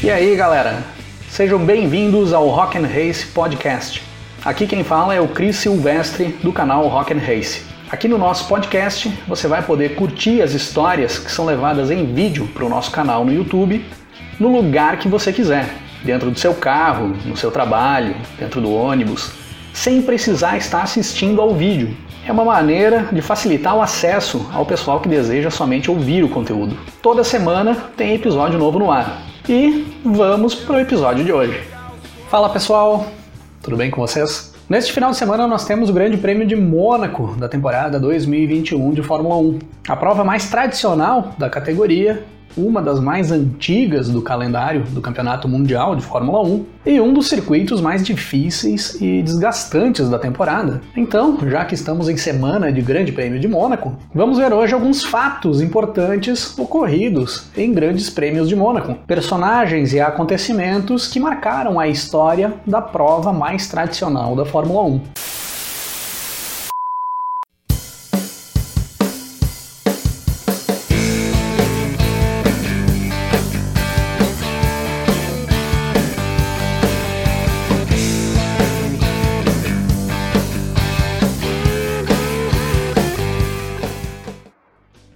E aí, galera? Sejam bem-vindos ao Rock and Race Podcast. Aqui quem fala é o Cris Silvestre do canal Rock and Race. Aqui no nosso podcast você vai poder curtir as histórias que são levadas em vídeo para o nosso canal no YouTube no lugar que você quiser, dentro do seu carro, no seu trabalho, dentro do ônibus, sem precisar estar assistindo ao vídeo. É uma maneira de facilitar o acesso ao pessoal que deseja somente ouvir o conteúdo. Toda semana tem episódio novo no ar. E vamos para o episódio de hoje. Fala pessoal, tudo bem com vocês? Neste final de semana nós temos o Grande Prêmio de Mônaco da temporada 2021 de Fórmula 1, a prova mais tradicional da categoria uma das mais antigas do calendário do Campeonato Mundial de Fórmula 1 e um dos circuitos mais difíceis e desgastantes da temporada. Então, já que estamos em semana de Grande Prêmio de Mônaco, vamos ver hoje alguns fatos importantes ocorridos em grandes prêmios de Mônaco, personagens e acontecimentos que marcaram a história da prova mais tradicional da Fórmula 1.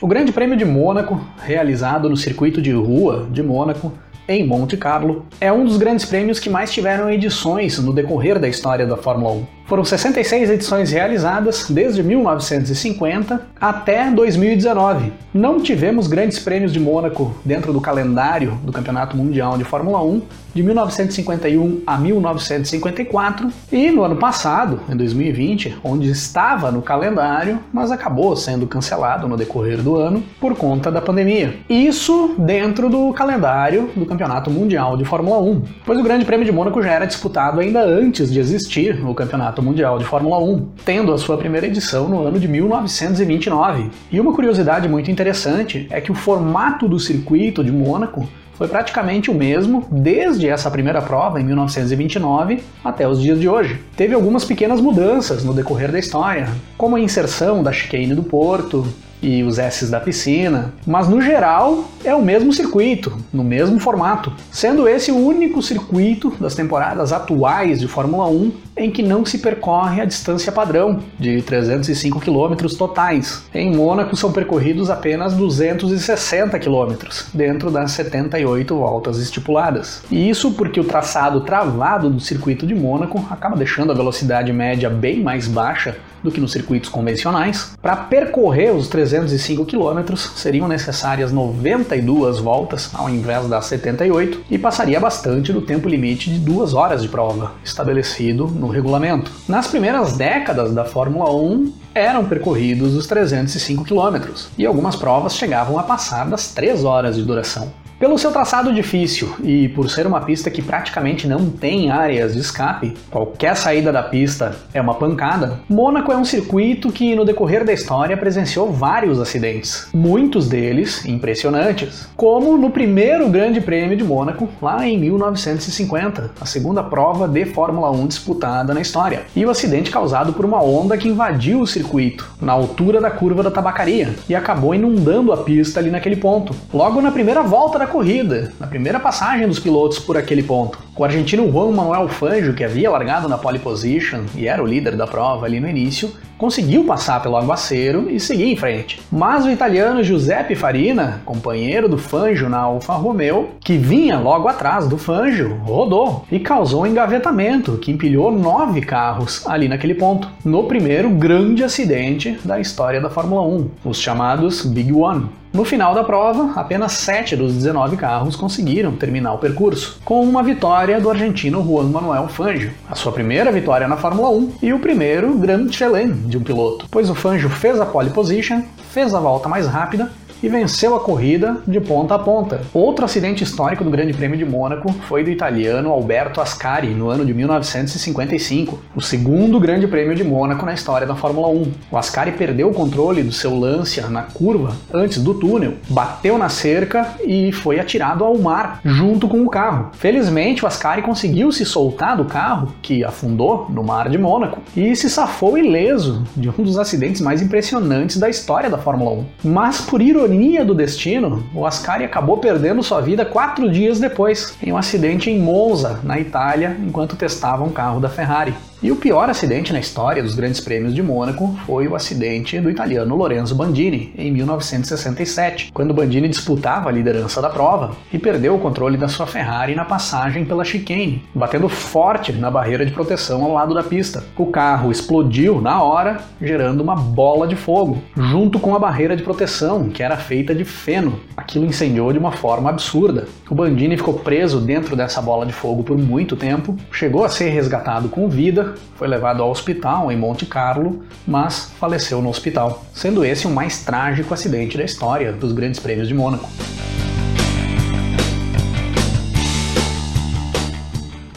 O Grande Prêmio de Mônaco, realizado no circuito de rua de Mônaco, em Monte Carlo, é um dos grandes prêmios que mais tiveram edições no decorrer da história da Fórmula 1. Foram 66 edições realizadas desde 1950 até 2019. Não tivemos grandes prêmios de Mônaco dentro do calendário do Campeonato Mundial de Fórmula 1 de 1951 a 1954 e no ano passado, em 2020, onde estava no calendário, mas acabou sendo cancelado no decorrer do ano por conta da pandemia. Isso dentro do calendário do Campeonato Mundial de Fórmula 1, pois o Grande Prêmio de Mônaco já era disputado ainda antes de existir o Campeonato Mundial de Fórmula 1, tendo a sua primeira edição no ano de 1929. E uma curiosidade muito interessante é que o formato do circuito de Mônaco foi praticamente o mesmo desde essa primeira prova, em 1929, até os dias de hoje. Teve algumas pequenas mudanças no decorrer da história, como a inserção da chicane do porto, e os S's da piscina, mas no geral é o mesmo circuito, no mesmo formato, sendo esse o único circuito das temporadas atuais de Fórmula 1 em que não se percorre a distância padrão de 305 km totais. Em Mônaco são percorridos apenas 260 km, dentro das 78 voltas estipuladas. E isso porque o traçado travado do circuito de Mônaco acaba deixando a velocidade média bem mais baixa do que nos circuitos convencionais. Para percorrer os 305 km seriam necessárias 92 voltas ao invés das 78 e passaria bastante do tempo limite de duas horas de prova, estabelecido no regulamento. Nas primeiras décadas da Fórmula 1, eram percorridos os 305 km e algumas provas chegavam a passar das 3 horas de duração. Pelo seu traçado difícil e por ser uma pista que praticamente não tem áreas de escape, qualquer saída da pista é uma pancada, Mônaco é um circuito que no decorrer da história presenciou vários acidentes, muitos deles impressionantes, como no primeiro Grande Prêmio de Mônaco, lá em 1950, a segunda prova de Fórmula 1 disputada na história, e o acidente causado por uma onda que invadiu o circuito, na altura da curva da tabacaria, e acabou inundando a pista ali naquele ponto. Logo na primeira volta da corrida, na primeira passagem dos pilotos por aquele ponto. O argentino Juan Manuel Fangio, que havia largado na pole position e era o líder da prova ali no início, conseguiu passar pelo aguaceiro e seguir em frente. Mas o italiano Giuseppe Farina, companheiro do Fangio na Alfa Romeo, que vinha logo atrás do Fangio, rodou e causou um engavetamento que empilhou nove carros ali naquele ponto, no primeiro grande acidente da história da Fórmula 1, os chamados Big One. No final da prova, apenas 7 dos 19 carros conseguiram terminar o percurso, com uma vitória do argentino Juan Manuel Fangio, a sua primeira vitória na Fórmula 1 e o primeiro Grand Chelem de um piloto, pois o Fangio fez a pole position, fez a volta mais rápida e venceu a corrida de ponta a ponta. Outro acidente histórico do Grande Prêmio de Mônaco foi do italiano Alberto Ascari no ano de 1955, o segundo Grande Prêmio de Mônaco na história da Fórmula 1. O Ascari perdeu o controle do seu Lancia na curva antes do túnel, bateu na cerca e foi atirado ao mar junto com o carro. Felizmente, o Ascari conseguiu se soltar do carro, que afundou no mar de Mônaco, e se safou ileso de um dos acidentes mais impressionantes da história da Fórmula 1. Mas, por ironia do destino, o Ascari acabou perdendo sua vida quatro dias depois, em um acidente em Monza, na Itália, enquanto testava um carro da Ferrari. E o pior acidente na história dos grandes prêmios de Mônaco foi o acidente do italiano Lorenzo Bandini, em 1967, quando Bandini disputava a liderança da prova e perdeu o controle da sua Ferrari na passagem pela chicane, batendo forte na barreira de proteção ao lado da pista. O carro explodiu na hora, gerando uma bola de fogo, junto com a barreira de proteção, que era feita de feno. Aquilo incendiou de uma forma absurda. O Bandini ficou preso dentro dessa bola de fogo por muito tempo, chegou a ser resgatado com vida, foi levado ao hospital em Monte Carlo, mas faleceu no hospital, sendo esse o mais trágico acidente da história dos Grandes Prêmios de Mônaco.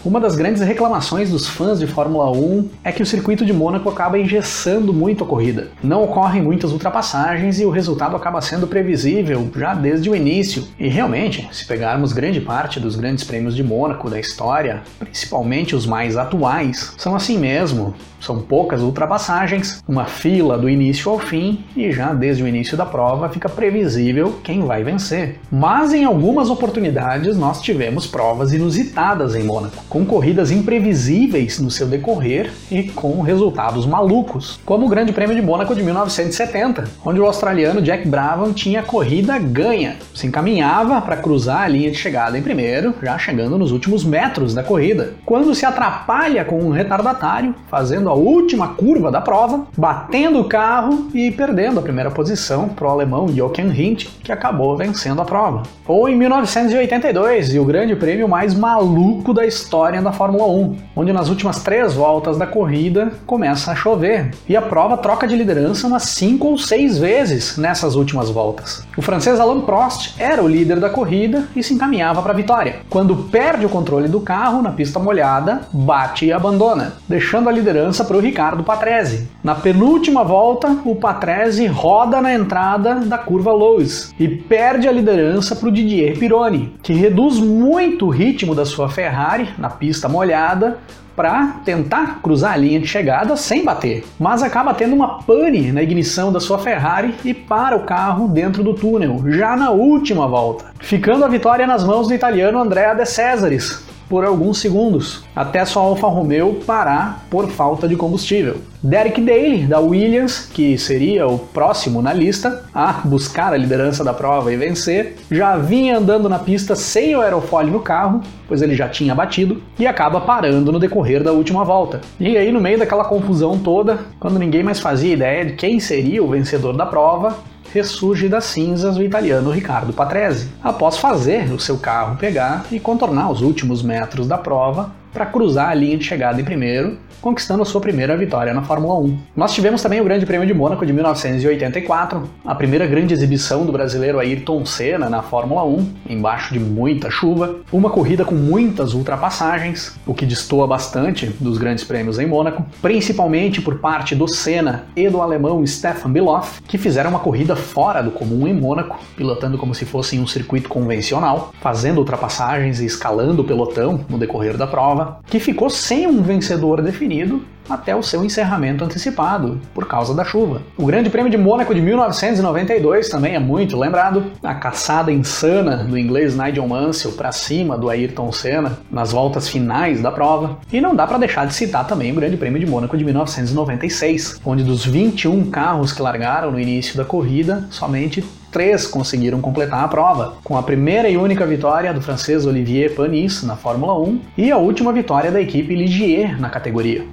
Uma das grandes reclamações dos fãs de Fórmula 1 é que o circuito de Mônaco acaba engessando muito a corrida. Não ocorrem muitas ultrapassagens e o resultado acaba sendo previsível já desde o início. E realmente, se pegarmos grande parte dos grandes prêmios de Mônaco da história, principalmente os mais atuais, são assim mesmo. São poucas ultrapassagens, uma fila do início ao fim e já desde o início da prova fica previsível quem vai vencer. Mas em algumas oportunidades nós tivemos provas inusitadas em Mônaco com corridas imprevisíveis no seu decorrer e com resultados malucos, como o Grande Prêmio de Mônaco de 1970, onde o australiano Jack Brabham tinha corrida ganha, se encaminhava para cruzar a linha de chegada em primeiro, já chegando nos últimos metros da corrida, quando se atrapalha com um retardatário, fazendo a última curva da prova, batendo o carro e perdendo a primeira posição para o alemão Jochen Rindt, que acabou vencendo a prova. Ou em 1982, e o grande prêmio mais maluco da história história da Fórmula 1, onde nas últimas três voltas da corrida começa a chover e a prova troca de liderança umas cinco ou seis vezes nessas últimas voltas. O francês Alain Prost era o líder da corrida e se encaminhava para a vitória. Quando perde o controle do carro na pista molhada, bate e abandona, deixando a liderança para o Ricardo Patrese. Na penúltima volta, o Patrese roda na entrada da curva Lowe's e perde a liderança para o Didier Pironi, que reduz muito o ritmo da sua Ferrari na pista molhada para tentar cruzar a linha de chegada sem bater, mas acaba tendo uma pane na ignição da sua Ferrari e para o carro dentro do túnel, já na última volta, ficando a vitória nas mãos do italiano Andrea De Cesaris, por alguns segundos, até sua Alfa Romeo parar por falta de combustível. Derek Daly, da Williams, que seria o próximo na lista a buscar a liderança da prova e vencer, já vinha andando na pista sem o aerofólio no carro, pois ele já tinha batido, e acaba parando no decorrer da última volta. E aí, no meio daquela confusão toda, quando ninguém mais fazia ideia de quem seria o vencedor da prova, ressurge das cinzas o italiano Riccardo Patrese, após fazer o seu carro pegar e contornar os últimos metros da prova para cruzar a linha de chegada em primeiro, conquistando a sua primeira vitória na Fórmula 1. Nós tivemos também o Grande Prêmio de Mônaco de 1984, a primeira grande exibição do brasileiro Ayrton Senna na Fórmula 1, embaixo de muita chuva, uma corrida com muitas ultrapassagens, o que destoa bastante dos grandes prêmios em Mônaco, principalmente por parte do Senna e do alemão Stefan Biloff, que fizeram uma corrida fora do comum em Mônaco, pilotando como se fosse em um circuito convencional, fazendo ultrapassagens e escalando o pelotão no decorrer da prova, que ficou sem um vencedor definido até o seu encerramento antecipado, por causa da chuva. O Grande Prêmio de Mônaco de 1992 também é muito lembrado. A caçada insana do inglês Nigel Mansell para cima do Ayrton Senna nas voltas finais da prova. E não dá para deixar de citar também o Grande Prêmio de Mônaco de 1996, onde dos 21 carros que largaram no início da corrida, somente três conseguiram completar a prova, com a primeira e única vitória do francês Olivier Panis na Fórmula 1 e a última vitória da equipe Ligier na categoria.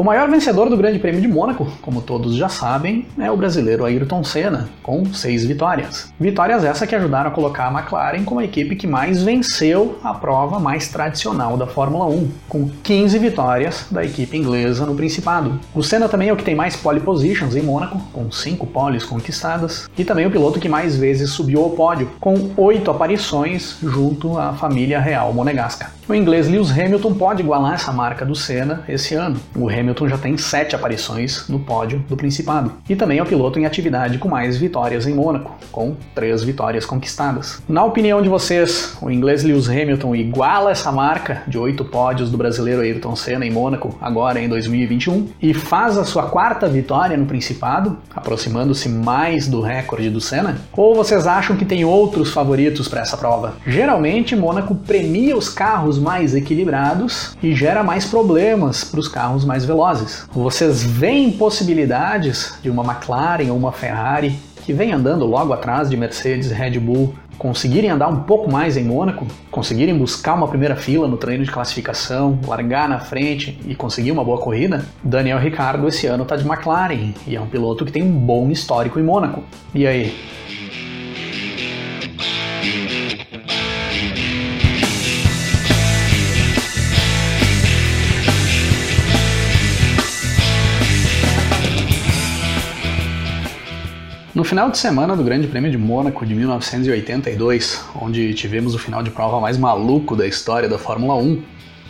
O maior vencedor do Grande Prêmio de Mônaco, como todos já sabem, é o brasileiro Ayrton Senna, com seis vitórias. Vitórias essas que ajudaram a colocar a McLaren como a equipe que mais venceu a prova mais tradicional da Fórmula 1, com 15 vitórias da equipe inglesa no Principado. O Senna também é o que tem mais pole positions em Mônaco, com 5 poles conquistadas, e também o piloto que mais vezes subiu ao pódio, com 8 aparições junto à família real monegasca. O inglês Lewis Hamilton pode igualar essa marca do Senna esse ano. O Hamilton já tem 7 aparições no pódio do Principado. E também é o piloto em atividade com mais vitórias em Mônaco, com 3 vitórias conquistadas. Na opinião de vocês, o inglês Lewis Hamilton iguala essa marca de 8 pódios do brasileiro Ayrton Senna em Mônaco, agora em 2021, e faz a sua quarta vitória no Principado, aproximando-se mais do recorde do Senna? Ou vocês acham que tem outros favoritos para essa prova? Geralmente, Mônaco premia os carros mais equilibrados e gera mais problemas para os carros mais velozes. Vocês veem possibilidades de uma McLaren ou uma Ferrari que vem andando logo atrás de Mercedes e Red Bull conseguirem andar um pouco mais em Mônaco, conseguirem buscar uma primeira fila no treino de classificação, largar na frente e conseguir uma boa corrida, Daniel Ricciardo esse ano está de McLaren e é um piloto que tem um bom histórico em Mônaco. E aí, No final de semana do Grande Prêmio de Mônaco de 1982, onde tivemos o final de prova mais maluco da história da Fórmula 1,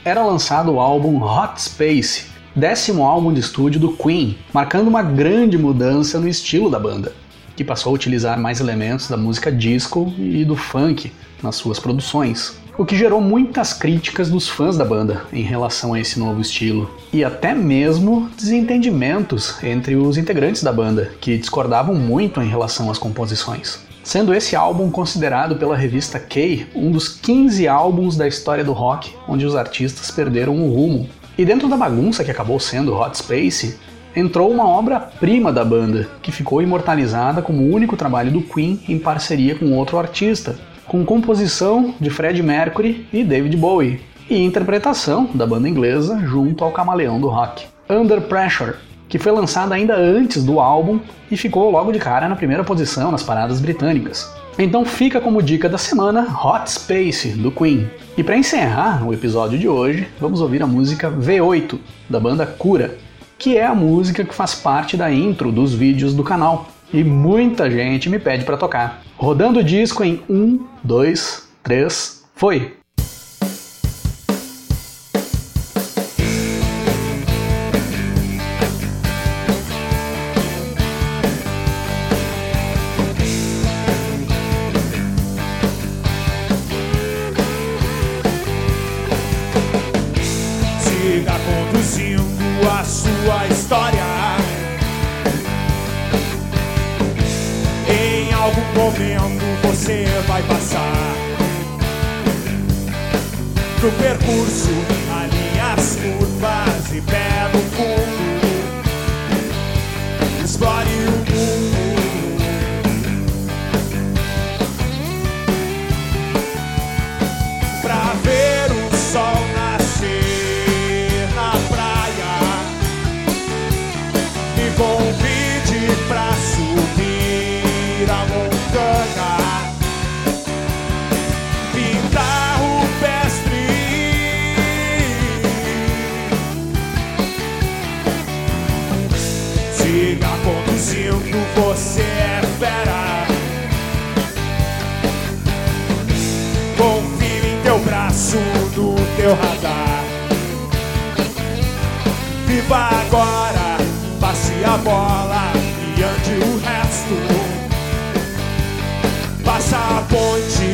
era lançado o álbum Hot Space, décimo álbum de estúdio do Queen, marcando uma grande mudança no estilo da banda, que passou a utilizar mais elementos da música disco e do funk nas suas produções o que gerou muitas críticas dos fãs da banda em relação a esse novo estilo, e até mesmo desentendimentos entre os integrantes da banda, que discordavam muito em relação às composições. Sendo esse álbum considerado pela revista Kay um dos 15 álbuns da história do rock onde os artistas perderam o rumo. E dentro da bagunça que acabou sendo Hot Space, entrou uma obra-prima da banda, que ficou imortalizada como o único trabalho do Queen em parceria com outro artista, com composição de Fred Mercury e David Bowie, e interpretação da banda inglesa junto ao camaleão do rock. Under Pressure, que foi lançada ainda antes do álbum e ficou logo de cara na primeira posição nas paradas britânicas. Então fica como dica da semana Hot Space do Queen. E para encerrar o episódio de hoje, vamos ouvir a música V8 da banda Cura, que é a música que faz parte da intro dos vídeos do canal e muita gente me pede para tocar. Rodando o disco em 1, 2, 3, foi! Teu radar. Viva agora, passe a bola e ande o resto. Passa a ponte.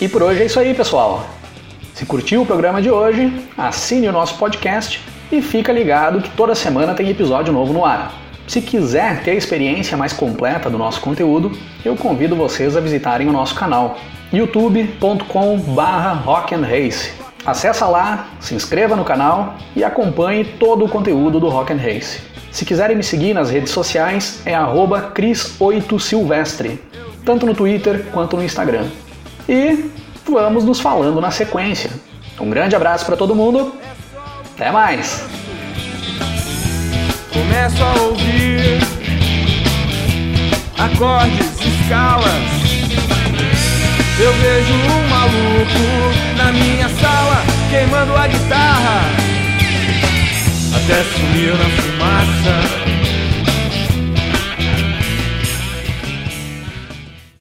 E por hoje é isso aí, pessoal. Se curtiu o programa de hoje, assine o nosso podcast e fica ligado que toda semana tem episódio novo no ar. Se quiser ter a experiência mais completa do nosso conteúdo, eu convido vocês a visitarem o nosso canal youtube.com/rock'n'race. Acesse lá, se inscreva no canal e acompanhe todo o conteúdo do Rock and Race. Se quiserem me seguir nas redes sociais é @cris8silvestre, tanto no Twitter quanto no Instagram. E vamos nos falando na sequência. Um grande abraço para todo mundo. Até mais. Começo a ouvir acordes, escalas. Eu vejo um maluco na minha sala queimando a guitarra até sumir na fumaça.